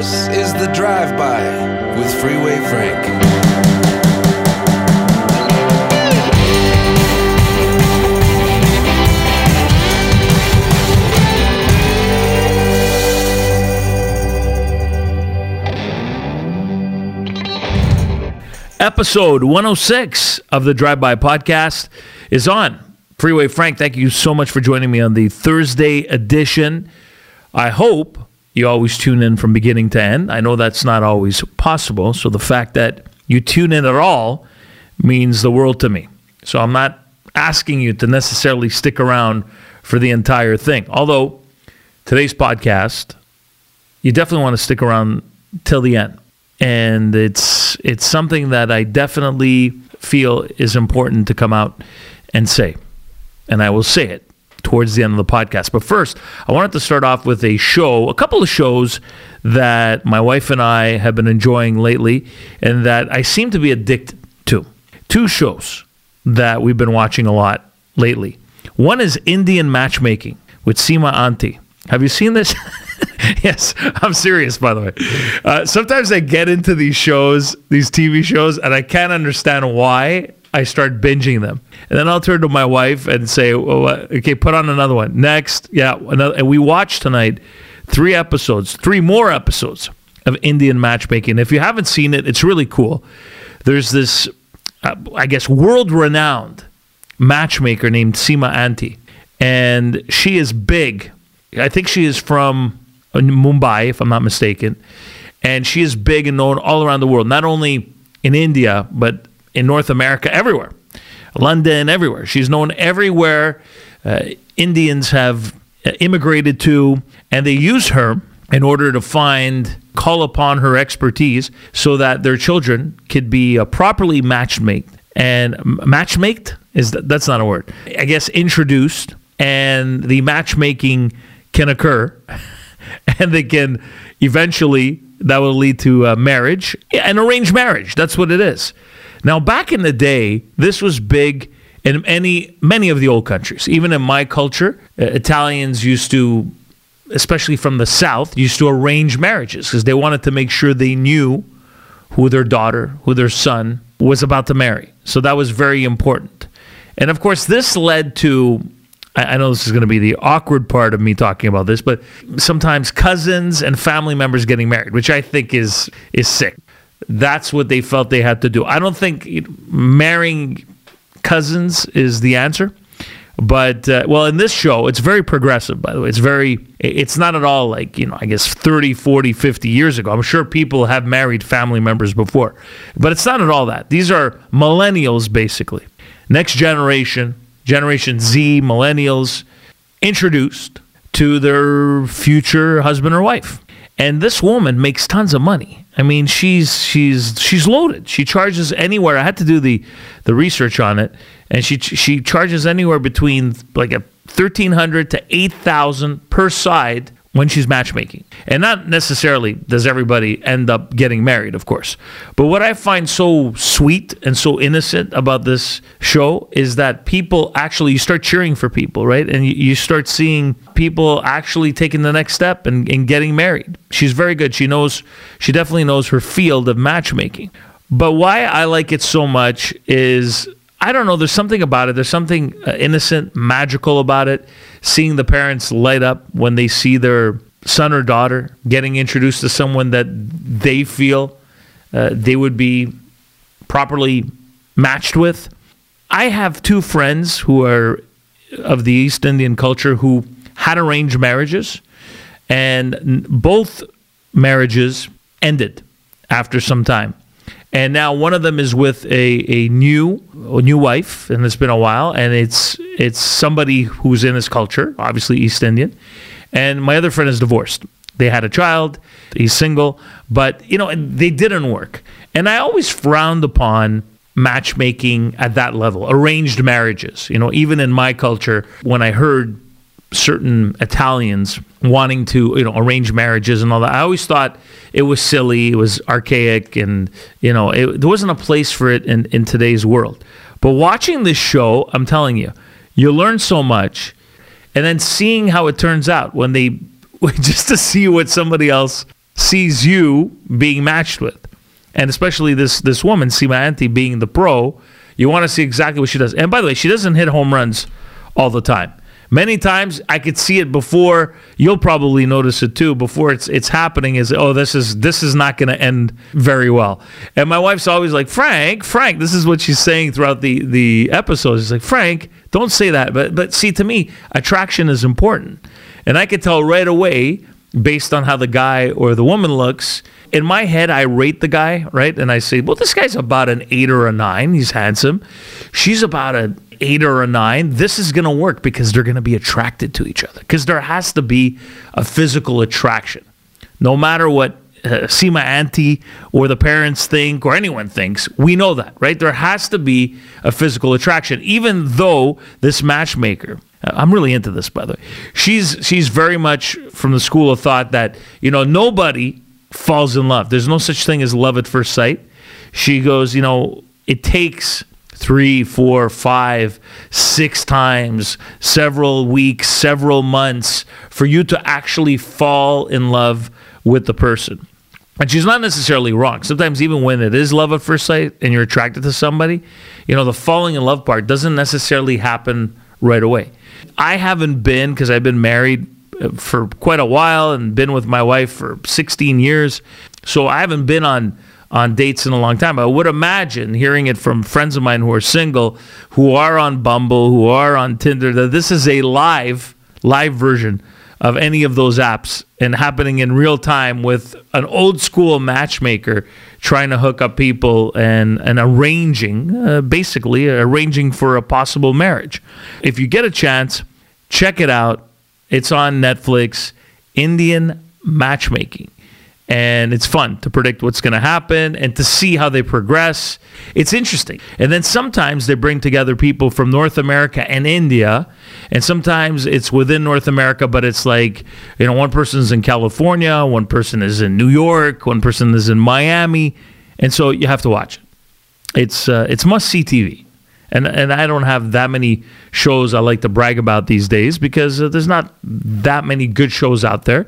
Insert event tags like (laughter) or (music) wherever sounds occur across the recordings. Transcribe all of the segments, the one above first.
This is the Drive By with Freeway Frank. Episode 106 of the Drive By Podcast is on. Freeway Frank, thank you so much for joining me on the Thursday edition. I hope you always tune in from beginning to end. I know that's not always possible, so the fact that you tune in at all means the world to me. So I'm not asking you to necessarily stick around for the entire thing. Although today's podcast, you definitely want to stick around till the end and it's it's something that I definitely feel is important to come out and say, and I will say it towards the end of the podcast. But first, I wanted to start off with a show, a couple of shows that my wife and I have been enjoying lately, and that I seem to be addicted to. Two shows that we've been watching a lot lately. One is Indian Matchmaking with Sima Auntie. Have you seen this? (laughs) yes, I'm serious, by the way. Uh, sometimes I get into these shows, these TV shows, and I can't understand why I start binging them. And then I'll turn to my wife and say, well, okay, put on another one. Next. Yeah. Another, and we watched tonight three episodes, three more episodes of Indian matchmaking. If you haven't seen it, it's really cool. There's this, uh, I guess, world renowned matchmaker named Sima Auntie. And she is big. I think she is from Mumbai, if I'm not mistaken. And she is big and known all around the world, not only in India, but in North America, everywhere. London, everywhere. She's known everywhere. Uh, Indians have uh, immigrated to, and they use her in order to find, call upon her expertise so that their children could be uh, properly matchmaked. And matchmaked is that, that's not a word. I guess introduced, and the matchmaking can occur. (laughs) and they can eventually that will lead to uh, marriage, an arranged marriage. That's what it is. Now, back in the day, this was big in many many of the old countries. Even in my culture, uh, Italians used to, especially from the south, used to arrange marriages because they wanted to make sure they knew who their daughter, who their son was about to marry. So that was very important. And of course, this led to I know this is going to be the awkward part of me talking about this, but sometimes cousins and family members getting married, which I think is is sick. That's what they felt they had to do. I don't think marrying cousins is the answer. But uh, well, in this show, it's very progressive, by the way. It's very, it's not at all like, you know, I guess 30, 40, 50 years ago. I'm sure people have married family members before, but it's not at all that. These are millennials, basically. Next generation, Generation Z, millennials, introduced to their future husband or wife. And this woman makes tons of money. I mean, she's she's she's loaded. She charges anywhere. I had to do the the research on it, and she she charges anywhere between like a thirteen hundred to eight thousand per side when she's matchmaking. And not necessarily does everybody end up getting married, of course. But what I find so sweet and so innocent about this show is that people actually, you start cheering for people, right? And you, start seeing people actually taking the next step and, and getting married. She's very good. She knows, she definitely knows her field of matchmaking. But why I like it so much is I don't know. There's something about it. There's something uh, innocent, magical about it. Seeing the parents light up when they see their son or daughter getting introduced to someone that they feel uh, they would be properly matched with. I have two friends who are of the East Indian culture who had arranged marriages, and both marriages ended after some time and now one of them is with a, a new a new wife, and it's been a while, and it's it's somebody who's in this culture, obviously East Indian, and my other friend is divorced. They had a child, he's single, but you know they didn't work, and I always frowned upon matchmaking at that level, arranged marriages. You know, even in my culture, when I heard certain Italians wanting to, you know, arrange marriages and all that. I always thought it was silly, it was archaic, and you know, it, there wasn't a place for it in, in today's world. But watching this show, I'm telling you, you learn so much, and then seeing how it turns out when they (laughs) just to see what somebody else sees you being matched with, and especially this this woman, Sima Auntie, being the pro, you want to see exactly what she does. And by the way, she doesn't hit home runs all the time. Many times I could see it before. You'll probably notice it too before it's it's happening. Is oh this is this is not going to end very well. And my wife's always like Frank, Frank. This is what she's saying throughout the the episodes. She's like Frank, don't say that. But but see, to me, attraction is important, and I could tell right away based on how the guy or the woman looks. In my head, I rate the guy, right? And I say, well, this guy's about an eight or a nine. He's handsome. She's about an eight or a nine. This is going to work because they're going to be attracted to each other. Because there has to be a physical attraction. No matter what uh, Sima Auntie or the parents think or anyone thinks, we know that, right? There has to be a physical attraction, even though this matchmaker, I'm really into this, by the way. She's she's very much from the school of thought that you know nobody falls in love. There's no such thing as love at first sight. She goes, you know, it takes three, four, five, six times, several weeks, several months for you to actually fall in love with the person. And she's not necessarily wrong. Sometimes, even when it is love at first sight and you're attracted to somebody, you know, the falling in love part doesn't necessarily happen right away. I haven't been, because I've been married uh, for quite a while and been with my wife for 16 years. So I haven't been on on dates in a long time. I would imagine hearing it from friends of mine who are single, who are on Bumble, who are on Tinder, that this is a live live version of any of those apps and happening in real time with an old school matchmaker trying to hook up people and, and arranging, uh, basically, arranging for a possible marriage. If you get a chance, check it out. It's on Netflix, Indian Matchmaking and it's fun to predict what's going to happen and to see how they progress. It's interesting. And then sometimes they bring together people from North America and India, and sometimes it's within North America, but it's like, you know, one person's in California, one person is in New York, one person is in Miami, and so you have to watch it. It's uh, it's must see TV. And, and I don't have that many shows I like to brag about these days because uh, there's not that many good shows out there.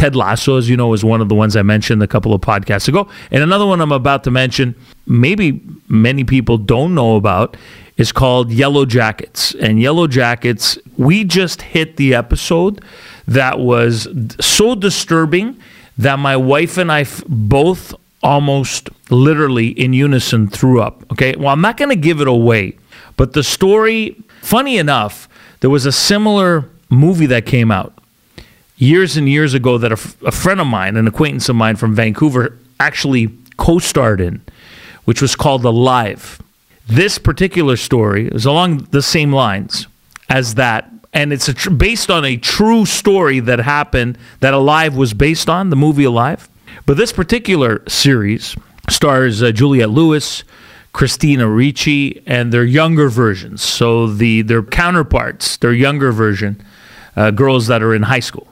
Ted Lasso, as you know, is one of the ones I mentioned a couple of podcasts ago. And another one I'm about to mention, maybe many people don't know about, is called Yellow Jackets. And Yellow Jackets, we just hit the episode that was so disturbing that my wife and I both almost literally in unison threw up. Okay. Well, I'm not going to give it away, but the story, funny enough, there was a similar movie that came out years and years ago that a, friend of mine, an acquaintance of mine from Vancouver, actually co starred in, which was called Alive. This particular story is along the same lines as that. And it's tr- based on a true story that happened that Alive was based on, the movie Alive. But this particular series stars uh, Juliette Lewis, Christina Ricci, and their younger versions. So the their counterparts, their younger version, uh, girls that are in high school.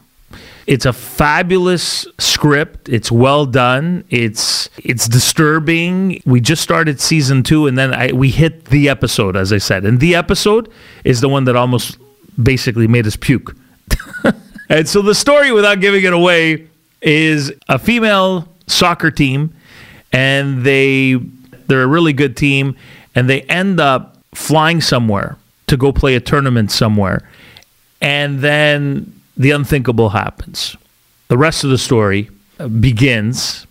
It's a fabulous script. It's well done. It's it's disturbing. We just started season two, and then I, we hit the episode, as I said, and the episode is the one that almost basically made us puke. (laughs) and so the story, without giving it away, is a female soccer team, and they they're a really good team, and they end up flying somewhere to go play a tournament somewhere, and then the unthinkable happens. The rest of the story uh, begins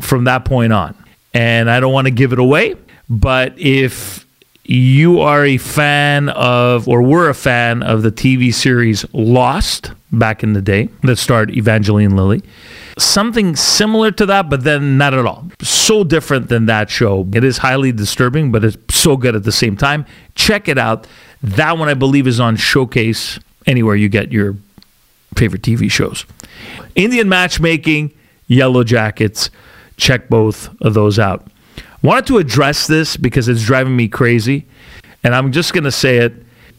from that point on. And I don't want to give it away, but if you are a fan of, or were a fan of the TV series Lost back in the day that starred Evangeline Lilly, something similar to that, but then not at all. So different than that show. It is highly disturbing, but it's so good at the same time. Check it out. That one, I believe, is on Showcase anywhere you get your favorite TV shows. Indian matchmaking, Yellow Jackets. Check both of those out. Wanted to address this because it's driving me crazy. And I'm just going to say it.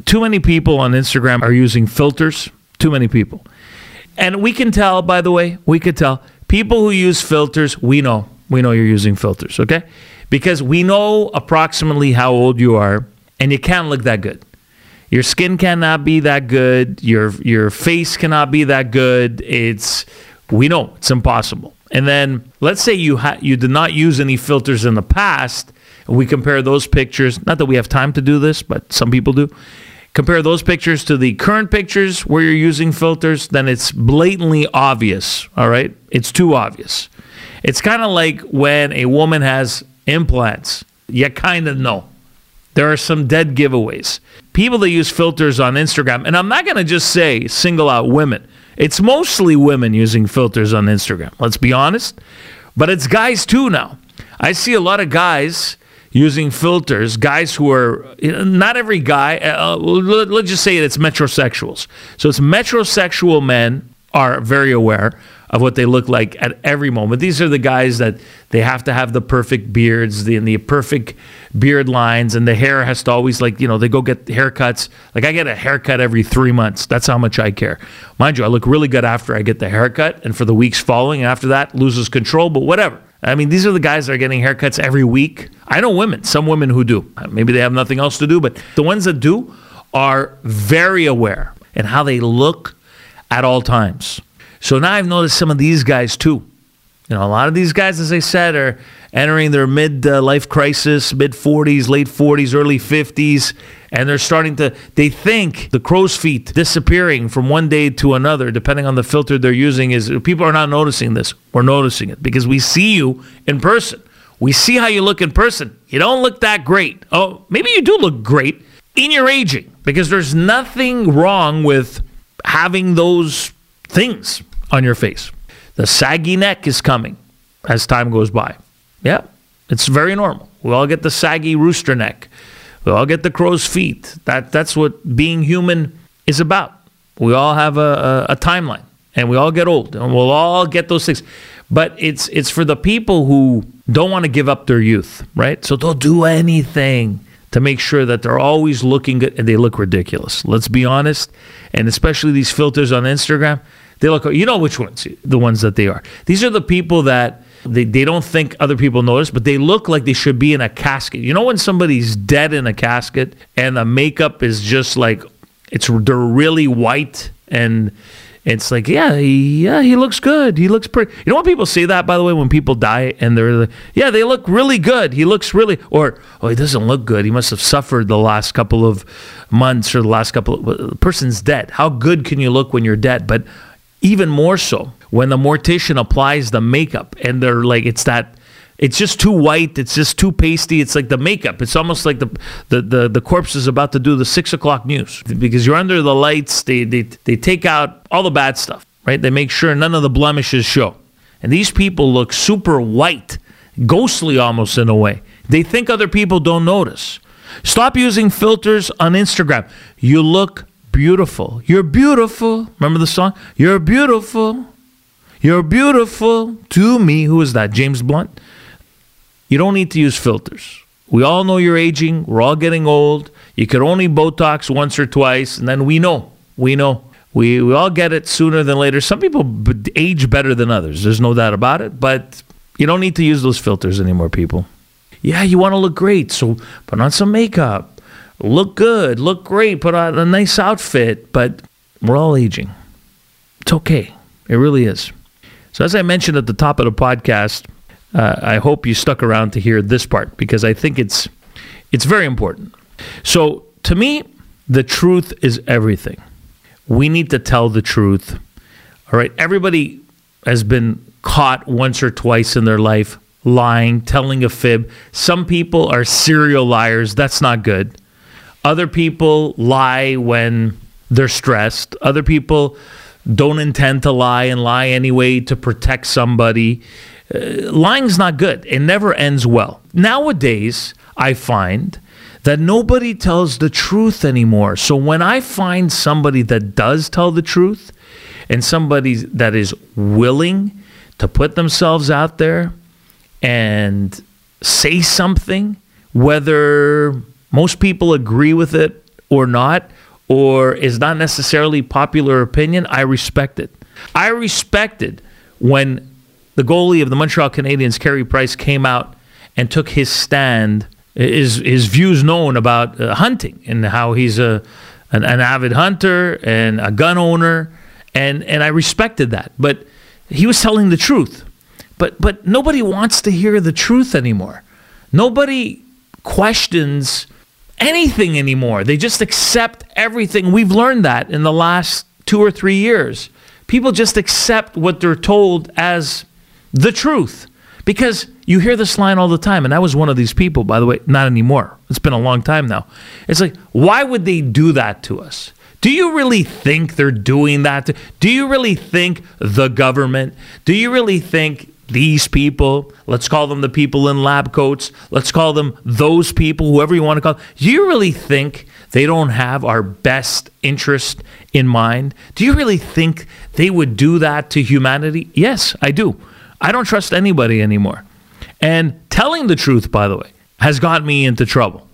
Too many people on Instagram are using filters. Too many people. And we can tell, by the way, we could tell. People who use filters, we know. We know you're using filters, okay? Because we know approximately how old you are, and you can't look that good. Your skin cannot be that good. Your your face cannot be that good. It's We know it's impossible. And then let's say you ha- you did not use any filters in the past, we compare those pictures. Not that we have time to do this, but some people do. Compare those pictures to the current pictures where you're using filters, then it's blatantly obvious. All right, it's too obvious. It's kind of like when a woman has implants. You kind of know. There are some dead giveaways. People that use filters on Instagram, and I'm not going to just say single out women. It's mostly women using filters on Instagram. Let's be honest. But it's guys too now. I see a lot of guys using filters, guys who are not every guy, uh, let's just say it's metrosexuals. So it's metrosexual men are very aware of what they look like at every moment. These are the guys that they have to have the perfect beards, the, the perfect beard lines, and the hair has to always like you know they go get haircuts. Like I get a haircut every three months. That's how much I care. Mind you, I look really good after I get the haircut, and for the weeks following, after that loses control. But whatever. I mean, these are the guys that are getting haircuts every week. I know women, some women who do. Uh, maybe they have nothing else to do, but the ones that do are very aware in how they look at all times. So now I've noticed some of these guys too. You know, a lot of these guys, as I said, are entering their mid uh, crisis, mid 40s, late 40s, early 50s, and they're starting to, they think the crow's feet disappearing from one day to another, depending on the filter they're using, is people are not noticing this. We're noticing it because we see you in person. We see how you look in person. You don't look that great. Oh, maybe you do look great in your aging because there's nothing wrong with having those things on your face. The saggy neck is coming as time goes by. Yeah, it's very normal. We all get the saggy rooster neck. We all get the crow's feet. That that's what being human is about. We all have a, a, a timeline, and we all get old, and we'll all get those things. But it's it's for the people who don't want to give up their youth, right? So they'll do anything to make sure that they're always looking good and they look ridiculous. Let's be honest, and especially these filters on Instagram they look, you know which ones, the ones that they are. These are the people that they, they don't think other people notice, but they look like they should be in a casket. You know when somebody's dead in a casket and the makeup is just like, it's they're really white and it's like, yeah, he, yeah, he looks good. He looks pretty. You know what people say that, by the way, when people die and they're like, yeah, they look really good. He looks really, or, oh, he doesn't look good. He must have suffered the last couple of months or the last couple of, the person's dead. How good can you look when you're dead? But even more so when the mortician applies the makeup and they're like, it's that it's just too white. It's just too pasty. It's like the makeup. It's almost like the the the, the corpse is about to do the six o'clock news because you're under the lights. They they they take out all the bad stuff, right? They make sure none of the blemishes show. And these people look super white, ghostly almost in a way. They think other people don't notice. Stop using filters on Instagram. You look beautiful. You're beautiful. Remember the song? You're beautiful. You're beautiful to me. Who is that? James Blunt? You don't need to use filters. We all know you're aging. We're all getting old. You could only Botox once or twice, and then we know. We know. We, we all get it sooner than later. Some people age better than others. There's no doubt about it. But you don't need to use those filters anymore, people. Yeah, you want to look great, so put on some makeup look good, look great, put on a nice outfit, but we're all aging. It's okay. It really is. So, as I mentioned at the top of the podcast, uh, I hope you stuck around to hear this part because I think it's it's very important. So, to me, the truth is everything. We need to tell the truth. All right, everybody has been caught once or twice in their life lying, telling a fib. Some people are serial liars. That's not good. Other people lie when they're stressed. Other people don't intend to lie and lie anyway to protect somebody. Uh, lying's not good. It never ends well. Nowadays, I find that nobody tells the truth anymore. So when I find somebody that does tell the truth and somebody that is willing to put themselves out there and say something, whether most people agree with it or not, or is not necessarily popular opinion, I respect it. I respected when the goalie of the Montreal Canadiens, Carey Price, came out and took his stand, his, his views known about uh, hunting and how he's a, an, an avid hunter and a gun owner. And, and I respected that. But he was telling the truth. But but nobody wants to hear the truth anymore. Nobody questions anything anymore. They just accept everything. We've learned that in the last 2 or 3 years. People just accept what they're told as the truth. Because you hear this line all the time, and I was one of these people, by the way, not anymore. It's been a long time now. It's like, why would they do that to us? Do you really think they're doing that? To, do you really think the government? Do you really think these people, let's call them the people in lab coats, let's call them those people, whoever you want to call do you really think they don't have our best interest in mind? Do you really think they would do that to humanity? Yes, I do. I don't trust anybody anymore. And telling the truth, by the way, has got me into trouble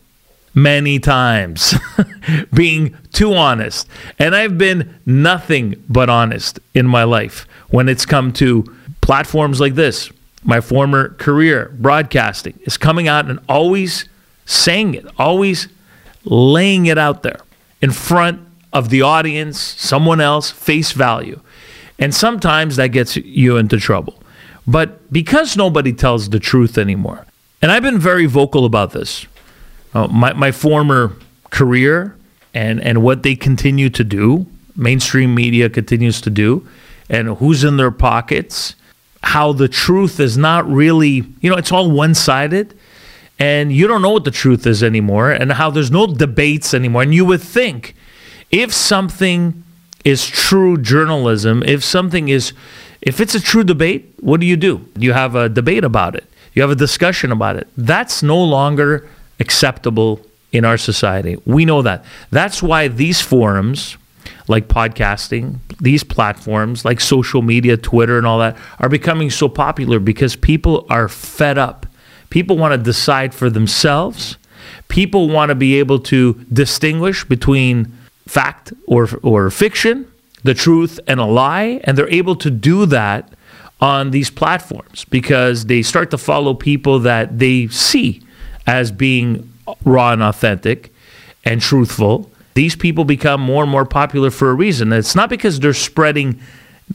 many times, (laughs) being too honest. And I've been nothing but honest in my life when it's come to platforms like this. My former career, broadcasting, is coming out and always saying it, always laying it out there in front of the audience, someone else, face value. And sometimes that gets you into trouble. But because nobody tells the truth anymore, and I've been very vocal about this, uh, my, my former career and, and what they continue to do, mainstream media continues to do, and who's in their pockets, how the truth is not really, you know, it's all one sided. And you don't know what the truth is anymore, and how there's no debates anymore. And you would think if something is true journalism, if something is if it's a true debate, what do you do? You have a debate about it. You have a discussion about it. That's no longer acceptable in our society. We know that. That's why these forums, like podcasting, these platforms, like social media, Twitter, and all that, are becoming so popular because people are fed up. People want to decide for themselves. People want to be able to distinguish between fact or, or fiction the truth and a lie, and they're able to do that on these platforms because they start to follow people that they see as being raw and authentic and truthful. These people become more and more popular for a reason. It's not because they're spreading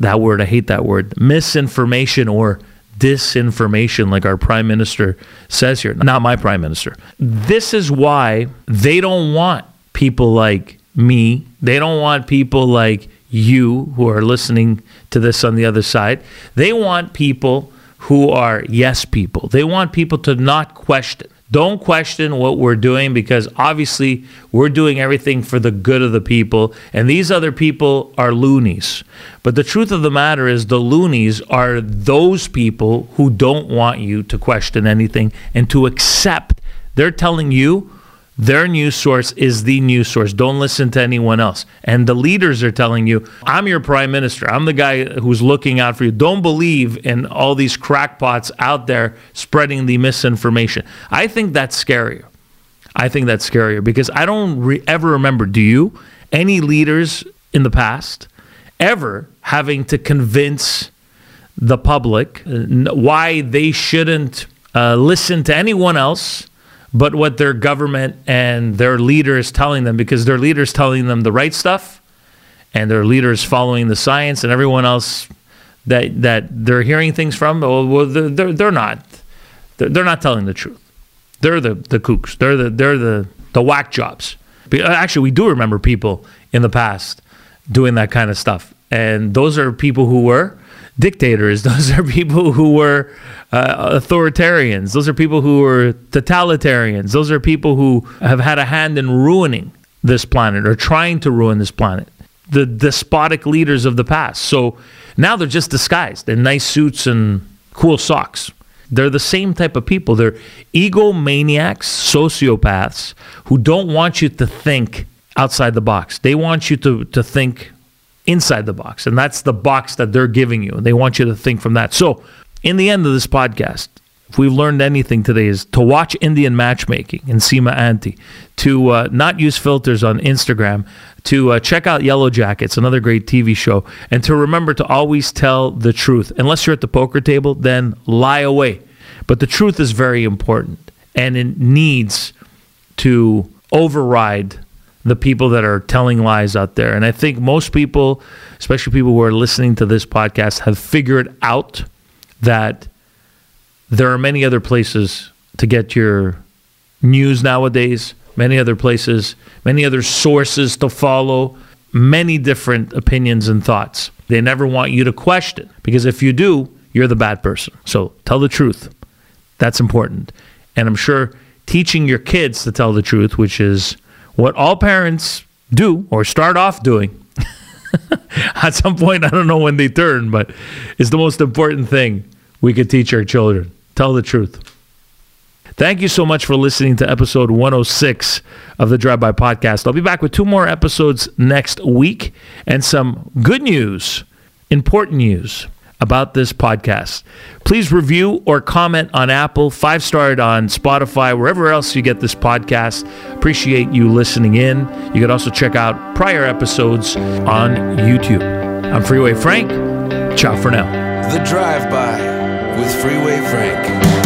that word, I hate that word, misinformation or disinformation, like our prime minister says here. Not my prime minister. This is why they don't want people like me. They don't want people like you who are listening to this on the other side. They want people who are yes people. They want people to not question. Don't question what we're doing because obviously we're doing everything for the good of the people, and these other people are loonies. But the truth of the matter is, the loonies are those people who don't want you to question anything and to accept. They're telling you their news source is the news source. Don't listen to anyone else. And the leaders are telling you, I'm your prime minister. I'm the guy who's looking out for you. Don't believe in all these crackpots out there spreading the misinformation. I think that's scarier. I think that's scarier because I don't re- ever remember, do you, any leaders in the past ever having to convince the public uh, why they shouldn't uh, listen to anyone else but what their government and their leader is telling them because their leader is telling them the right stuff and their leader is following the science and everyone else that that they're hearing things from oh, well they're, they're not. They're not telling the truth. They're the the kooks. They're the they're the the whack jobs. Uh, actually we do remember people in the past doing that kind of stuff. And those are people who were dictators. (laughs) Those are people who were uh, authoritarians. Those are people who were totalitarians. Those are people who have had a hand in ruining this planet or trying to ruin this planet. The despotic leaders of the past. So now they're just disguised in nice suits and cool socks. They're the same type of people. They're egomaniacs, sociopaths who don't want you to think outside the box. They want you to, to think inside the box. And that's the box that they're giving you. And they want you to think from that. So, in the end of this podcast, if we've learned anything today is to watch Indian matchmaking in Sima Auntie, to uh, not use filters on Instagram, to uh, check out Yellow Jackets, another great TV show, and to remember to always tell the truth. Unless you're at the poker table, then lie away. But the truth is very important, and it needs to override the people that are telling lies out there. And I think most people, especially people who are listening to this podcast, have figured out that there are many other places to get your news nowadays, many other places, many other sources to follow, many different opinions and thoughts. They never want you to question because if you do, you're the bad person. So tell the truth. That's important. And I'm sure teaching your kids to tell the truth, which is what all parents do or start off doing. (laughs) At some point, I don't know when they turn, but it's the most important thing we could teach our children. Tell the truth. Thank you so much for listening to episode 106 of the Drive By Podcast. I'll be back with two more episodes next week and some good news, important news about this podcast. Please review or comment on Apple, five starred on Spotify, wherever else you get this podcast. Appreciate you listening in. You can also check out prior episodes on YouTube. I'm Freeway Frank. Ciao for now. The Drive By with Freeway Frank.